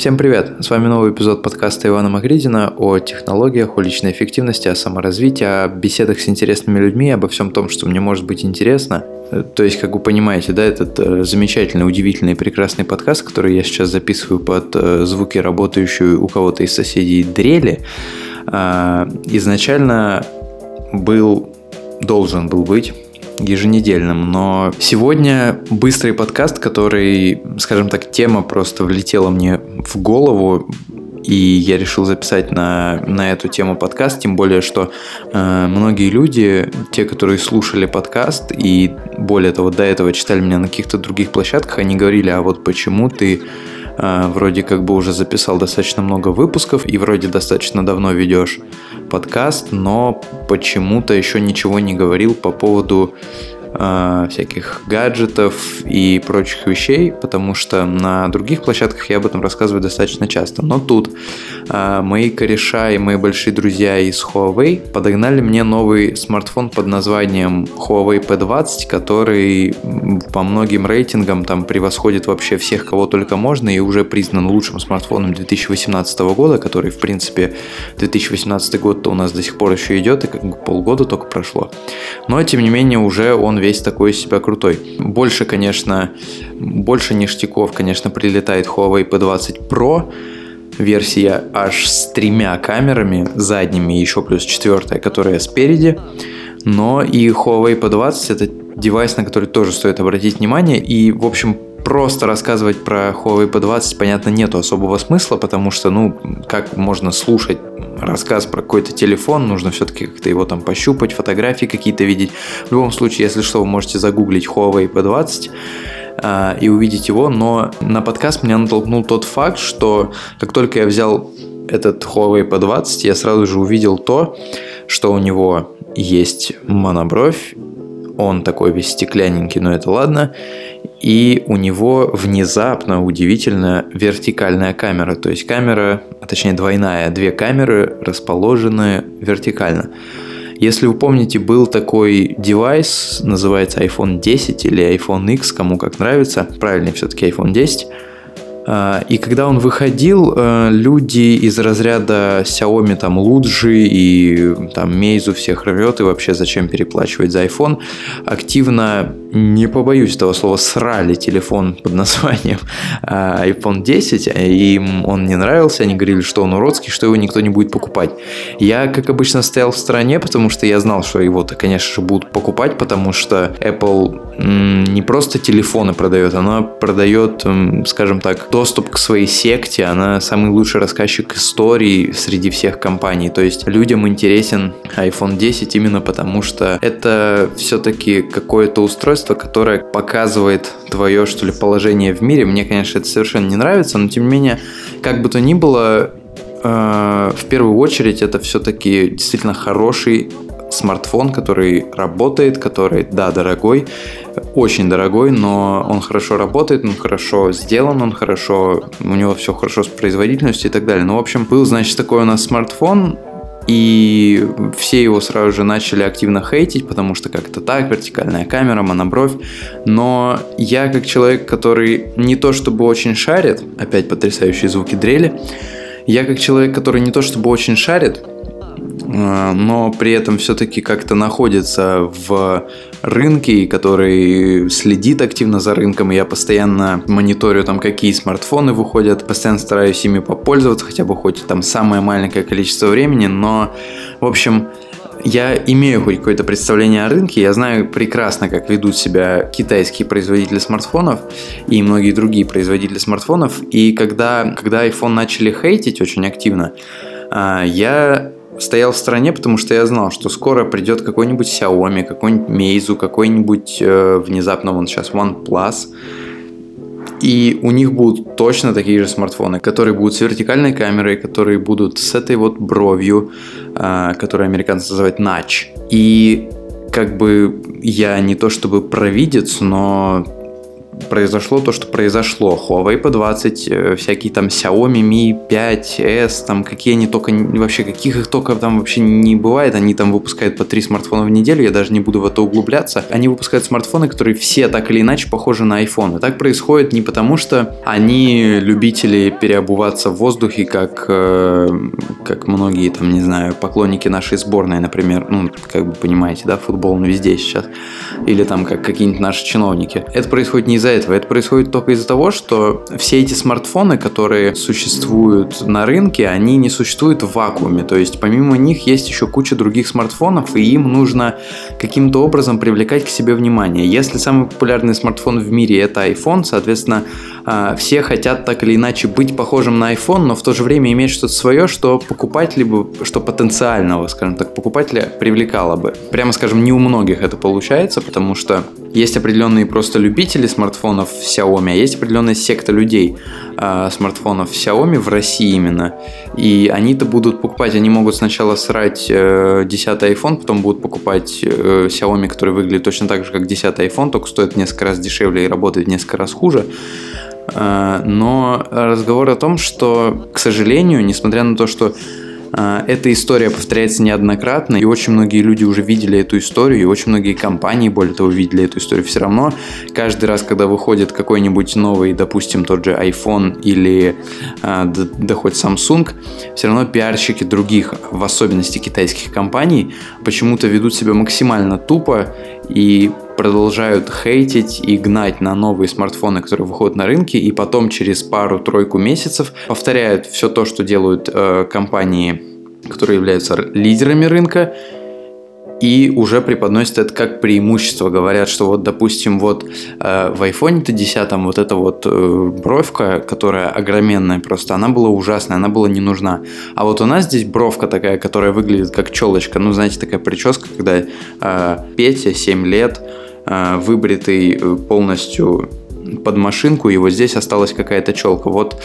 Всем привет! С вами новый эпизод подкаста Ивана Магридина о технологиях, о личной эффективности, о саморазвитии, о беседах с интересными людьми, обо всем том, что мне может быть интересно. То есть, как вы понимаете, да, этот э, замечательный, удивительный, прекрасный подкаст, который я сейчас записываю под э, звуки работающие у кого-то из соседей дрели, э, изначально был, должен был быть еженедельным, но сегодня быстрый подкаст, который, скажем так, тема просто влетела мне в голову, и я решил записать на, на эту тему подкаст, тем более, что э, многие люди, те, которые слушали подкаст и более того, до этого читали меня на каких-то других площадках, они говорили, а вот почему ты вроде как бы уже записал достаточно много выпусков и вроде достаточно давно ведешь подкаст, но почему-то еще ничего не говорил по поводу э, всяких гаджетов и прочих вещей, потому что на других площадках я об этом рассказываю достаточно часто. Но тут мои кореша и мои большие друзья из Huawei подогнали мне новый смартфон под названием Huawei P20, который по многим рейтингам там превосходит вообще всех, кого только можно, и уже признан лучшим смартфоном 2018 года, который, в принципе, 2018 год-то у нас до сих пор еще идет, и как полгода только прошло. Но, тем не менее, уже он весь такой из себя крутой. Больше, конечно, больше ништяков, конечно, прилетает Huawei P20 Pro, версия аж с тремя камерами задними, еще плюс четвертая, которая спереди. Но и Huawei P20 это девайс, на который тоже стоит обратить внимание. И, в общем, просто рассказывать про Huawei P20, понятно, нету особого смысла, потому что, ну, как можно слушать рассказ про какой-то телефон, нужно все-таки как-то его там пощупать, фотографии какие-то видеть. В любом случае, если что, вы можете загуглить Huawei P20 э, и увидеть его, но на подкаст меня натолкнул тот факт, что как только я взял этот Huawei P20, я сразу же увидел то, что у него есть монобровь, он такой весь стеклянненький, но это ладно, и у него внезапно, удивительно, вертикальная камера. То есть камера, а точнее двойная, две камеры расположены вертикально. Если вы помните, был такой девайс, называется iPhone 10 или iPhone X, кому как нравится. Правильнее все-таки iPhone 10 а, и когда он выходил, э, люди из разряда Xiaomi, там, Луджи и там Meizu всех рвет, и вообще зачем переплачивать за iPhone, активно, не побоюсь этого слова, срали телефон под названием а, iPhone 10, и им он не нравился, они говорили, что он уродский, что его никто не будет покупать. Я, как обычно, стоял в стороне, потому что я знал, что его-то, конечно же, будут покупать, потому что Apple не просто телефоны продает, она продает, скажем так, доступ к своей секте, она самый лучший рассказчик истории среди всех компаний. То есть людям интересен iPhone 10 именно потому, что это все-таки какое-то устройство, которое показывает твое, что ли, положение в мире. Мне, конечно, это совершенно не нравится, но тем не менее, как бы то ни было, э, в первую очередь это все-таки действительно хороший смартфон, который работает, который, да, дорогой, очень дорогой, но он хорошо работает, он хорошо сделан, он хорошо, у него все хорошо с производительностью и так далее. Ну, в общем, был, значит, такой у нас смартфон, и все его сразу же начали активно хейтить, потому что как-то так, вертикальная камера, монобровь. Но я как человек, который не то чтобы очень шарит, опять потрясающие звуки дрели, я как человек, который не то чтобы очень шарит, но при этом все-таки как-то находится в рынке, который следит активно за рынком, и я постоянно мониторю там, какие смартфоны выходят, постоянно стараюсь ими попользоваться, хотя бы хоть там самое маленькое количество времени, но, в общем, я имею хоть какое-то представление о рынке, я знаю прекрасно, как ведут себя китайские производители смартфонов и многие другие производители смартфонов. И когда, когда iPhone начали хейтить очень активно, а, я стоял в стороне, потому что я знал, что скоро придет какой-нибудь Xiaomi, какой-нибудь Meizu, какой-нибудь э, внезапно вон сейчас OnePlus. И у них будут точно такие же смартфоны, которые будут с вертикальной камерой, которые будут с этой вот бровью, э, которую американцы называют Notch. И как бы я не то чтобы провидец, но произошло то, что произошло. Huawei P20, всякие там Xiaomi Mi 5s, там какие они только, вообще каких их только там вообще не бывает, они там выпускают по три смартфона в неделю, я даже не буду в это углубляться. Они выпускают смартфоны, которые все так или иначе похожи на iPhone. И так происходит не потому, что они любители переобуваться в воздухе, как, э, как многие там, не знаю, поклонники нашей сборной, например, ну, как бы понимаете, да, футбол он везде сейчас, или там как какие-нибудь наши чиновники. Это происходит не из-за этого, это происходит только из-за того, что все эти смартфоны, которые существуют на рынке, они не существуют в вакууме, то есть помимо них есть еще куча других смартфонов, и им нужно каким-то образом привлекать к себе внимание. Если самый популярный смартфон в мире это iPhone, соответственно, все хотят так или иначе быть похожим на iPhone, но в то же время иметь что-то свое, что покупать либо что потенциального, скажем так, покупателя привлекало бы. Прямо скажем, не у многих это получается, потому что есть определенные просто любители смартфонов Xiaomi, а есть определенная секта людей э, смартфонов Xiaomi в России именно. И они-то будут покупать, они могут сначала срать э, 10 iPhone, потом будут покупать э, Xiaomi, который выглядит точно так же, как 10 iPhone, только стоит несколько раз дешевле и работает несколько раз хуже. Э, но разговор о том, что, к сожалению, несмотря на то, что а, эта история повторяется неоднократно, и очень многие люди уже видели эту историю, и очень многие компании, более того, видели эту историю. Все равно каждый раз, когда выходит какой-нибудь новый, допустим, тот же iPhone или да, да хоть Samsung, все равно пиарщики других, в особенности китайских компаний, почему-то ведут себя максимально тупо и продолжают хейтить и гнать на новые смартфоны, которые выходят на рынке, и потом через пару-тройку месяцев повторяют все то, что делают э, компании, которые являются лидерами рынка, и уже преподносят это как преимущество. Говорят, что вот, допустим, вот э, в iPhone 10 вот эта вот э, бровка, которая огроменная просто, она была ужасная, она была не нужна. А вот у нас здесь бровка такая, которая выглядит как челочка, ну, знаете, такая прическа, когда э, Петя 7 лет, выбритый э, полностью под машинку, и вот здесь осталась какая-то челка. Вот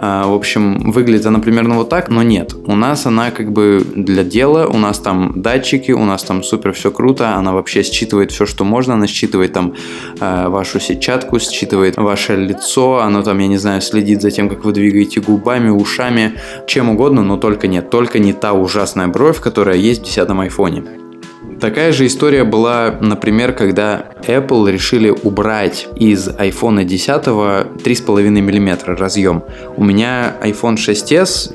а, в общем, выглядит она примерно вот так, но нет. У нас она как бы для дела, у нас там датчики, у нас там супер все круто, она вообще считывает все, что можно, она считывает там вашу сетчатку, считывает ваше лицо, оно там, я не знаю, следит за тем, как вы двигаете губами, ушами, чем угодно, но только нет, только не та ужасная бровь, которая есть в 10 айфоне. Такая же история была, например, когда Apple решили убрать из iPhone 10 3,5 мм разъем. У меня iPhone 6s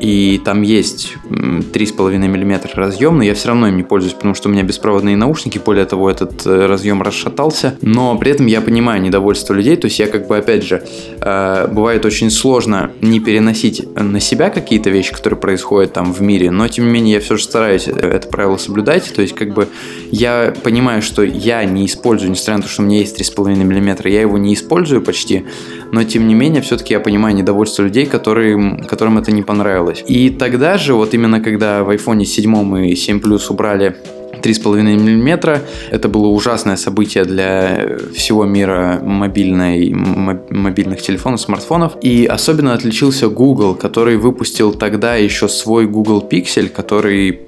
и там есть 3,5 мм разъем, но я все равно им не пользуюсь, потому что у меня беспроводные наушники, более того, этот э, разъем расшатался, но при этом я понимаю недовольство людей, то есть я как бы, опять же, э, бывает очень сложно не переносить на себя какие-то вещи, которые происходят там в мире, но тем не менее я все же стараюсь это правило соблюдать, то есть как бы я понимаю, что я не использую, несмотря на то, что у меня есть 3,5 мм, я его не использую почти, но тем не менее все-таки я понимаю недовольство людей, которым, которым это не понравилось делать. И тогда же, вот именно когда в iPhone 7 и 7 Plus убрали 3,5 мм. Это было ужасное событие для всего мира мобильной, мобильных телефонов, смартфонов. И особенно отличился Google, который выпустил тогда еще свой Google Pixel, который,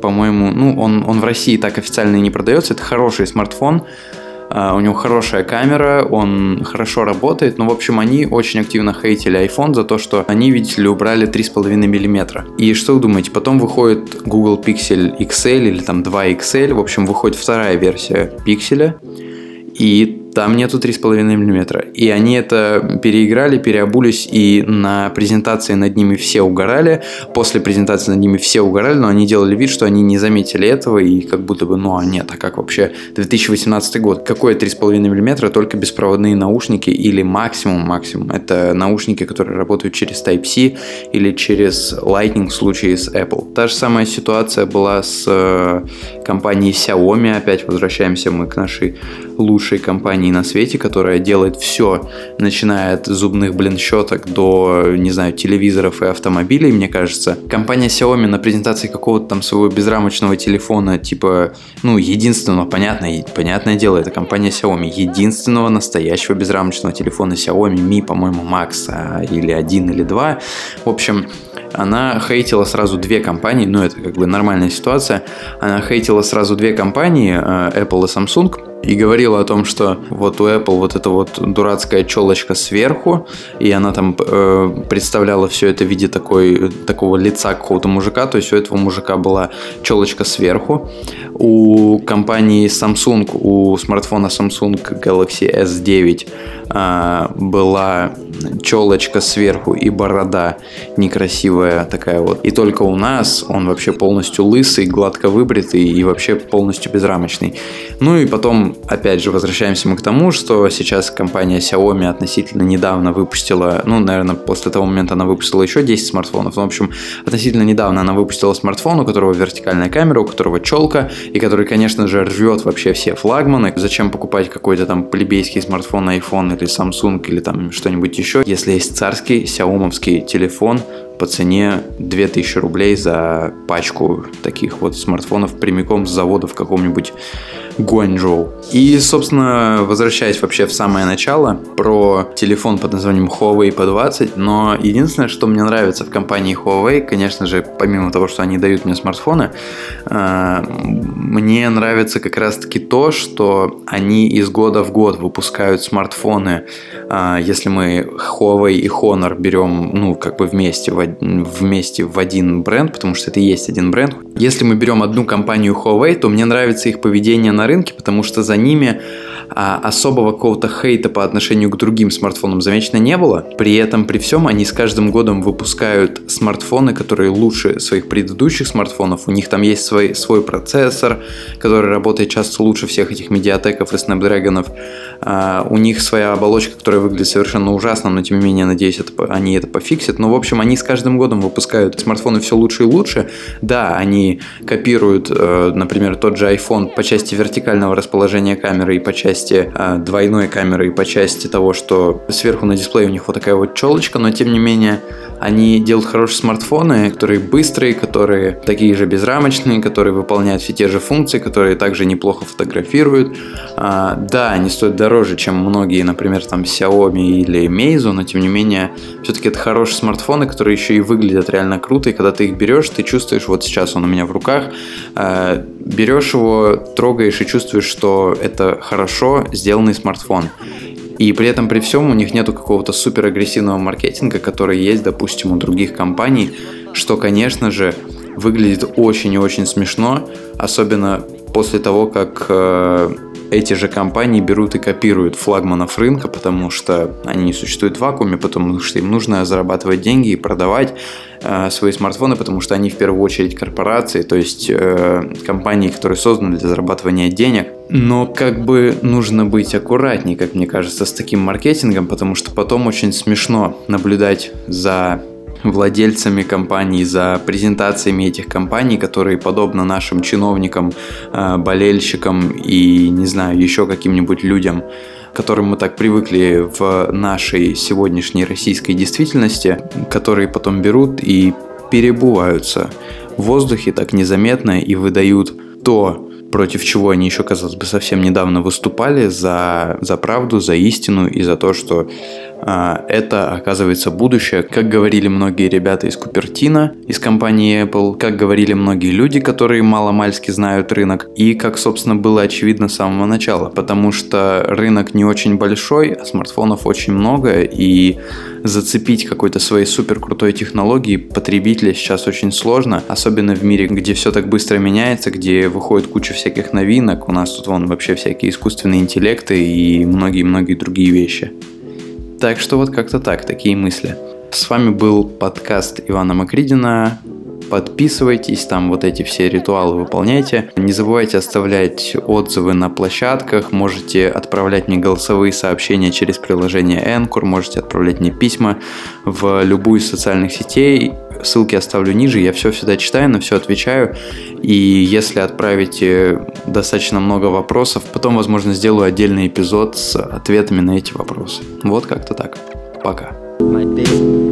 по-моему, ну, он, он в России так официально и не продается. Это хороший смартфон, у него хорошая камера, он хорошо работает, но, в общем, они очень активно хейтили iPhone за то, что они, видите ли, убрали 3,5 мм. И что вы думаете, потом выходит Google Pixel XL или там 2 XL, в общем, выходит вторая версия Pixel, и там нету 3,5 мм. И они это переиграли, переобулись, и на презентации над ними все угорали. После презентации над ними все угорали, но они делали вид, что они не заметили этого, и как будто бы, ну а нет, а как вообще 2018 год? Какое 3,5 мм? Только беспроводные наушники или максимум, максимум. Это наушники, которые работают через Type-C или через Lightning в случае с Apple. Та же самая ситуация была с э, компанией Xiaomi. Опять возвращаемся мы к нашей лучшей компании на свете, которая делает все, начиная от зубных, блин, щеток до, не знаю, телевизоров и автомобилей, мне кажется. Компания Xiaomi на презентации какого-то там своего безрамочного телефона, типа, ну, единственного, понятно, понятное дело, это компания Xiaomi, единственного настоящего безрамочного телефона Xiaomi Mi, по-моему, Max, а, или один, или два. В общем, она хейтила сразу две компании, ну это как бы нормальная ситуация, она хейтила сразу две компании, э, Apple и Samsung, и говорила о том, что вот у Apple вот эта вот дурацкая челочка сверху, и она там э, представляла все это в виде такой, такого лица какого-то мужика, то есть у этого мужика была челочка сверху. У компании Samsung, у смартфона Samsung Galaxy S9 э, была челочка сверху и борода некрасивая такая вот. И только у нас он вообще полностью лысый, гладко выбритый и вообще полностью безрамочный. Ну и потом, опять же, возвращаемся мы к тому, что сейчас компания Xiaomi относительно недавно выпустила, ну, наверное, после того момента она выпустила еще 10 смартфонов. Ну, в общем, относительно недавно она выпустила смартфон, у которого вертикальная камера, у которого челка, и который, конечно же, рвет вообще все флагманы. Зачем покупать какой-то там плебейский смартфон, iPhone или Samsung или там что-нибудь еще, если есть царский сяомовский телефон по цене 2000 рублей за пачку таких вот смартфонов прямиком с завода в каком-нибудь Гуанчжоу. И, собственно, возвращаясь вообще в самое начало, про телефон под названием Huawei P20, но единственное, что мне нравится в компании Huawei, конечно же, помимо того, что они дают мне смартфоны, э, мне нравится как раз-таки то, что они из года в год выпускают смартфоны, э, если мы Huawei и Honor берем, ну, как бы вместе, вместе в один бренд, потому что это и есть один бренд. Если мы берем одну компанию Huawei, то мне нравится их поведение на рынке, потому что за ними а, особого какого-то хейта по отношению к другим смартфонам замечено не было. При этом, при всем, они с каждым годом выпускают смартфоны, которые лучше своих предыдущих смартфонов. У них там есть свой, свой процессор, который работает часто лучше всех этих медиатеков и снапдрагонов. А, у них своя оболочка, которая выглядит совершенно ужасно, но тем не менее, надеюсь, это, они это пофиксят. Но, в общем, они с каждым годом выпускают смартфоны все лучше и лучше. Да, они копируют, э, например, тот же iPhone по части вертикального расположения камеры и по части э, двойной камеры и по части того, что сверху на дисплее у них вот такая вот челочка, но тем не менее они делают хорошие смартфоны, которые быстрые, которые такие же безрамочные, которые выполняют все те же функции, которые также неплохо фотографируют. А, да, они стоят дороже, чем многие, например, там Xiaomi или Meizu, но тем не менее, все-таки это хорошие смартфоны, которые еще и выглядят реально круто, и когда ты их берешь, ты чувствуешь, вот сейчас он у меня в руках, а, берешь его, трогаешь и чувствуешь, что это хорошо сделанный смартфон. И при этом, при всем, у них нету какого-то супер агрессивного маркетинга, который есть, допустим, у других компаний, что, конечно же, выглядит очень и очень смешно, особенно после того, как э, эти же компании берут и копируют флагманов рынка, потому что они существуют в вакууме, потому что им нужно зарабатывать деньги и продавать э, свои смартфоны, потому что они в первую очередь корпорации, то есть э, компании, которые созданы для зарабатывания денег. Но как бы нужно быть аккуратней, как мне кажется, с таким маркетингом, потому что потом очень смешно наблюдать за владельцами компаний, за презентациями этих компаний, которые, подобно нашим чиновникам, э, болельщикам и, не знаю, еще каким-нибудь людям, к которым мы так привыкли в нашей сегодняшней российской действительности, которые потом берут и перебываются в воздухе так незаметно и выдают то, против чего они еще, казалось бы, совсем недавно выступали за, за правду, за истину и за то, что это, оказывается, будущее. Как говорили многие ребята из Купертина, из компании Apple, как говорили многие люди, которые мало-мальски знают рынок, и как, собственно, было очевидно с самого начала, потому что рынок не очень большой, а смартфонов очень много, и зацепить какой-то своей супер крутой технологии потребителя сейчас очень сложно, особенно в мире, где все так быстро меняется, где выходит куча всяких новинок, у нас тут вон вообще всякие искусственные интеллекты и многие-многие другие вещи. Так что вот как-то так, такие мысли. С вами был подкаст Ивана Макридина. Подписывайтесь, там вот эти все ритуалы выполняйте. Не забывайте оставлять отзывы на площадках, можете отправлять мне голосовые сообщения через приложение Anchor, можете отправлять мне письма в любую из социальных сетей. Ссылки оставлю ниже, я все всегда читаю, на все отвечаю. И если отправите достаточно много вопросов, потом, возможно, сделаю отдельный эпизод с ответами на эти вопросы. Вот как-то так. Пока. Daisy.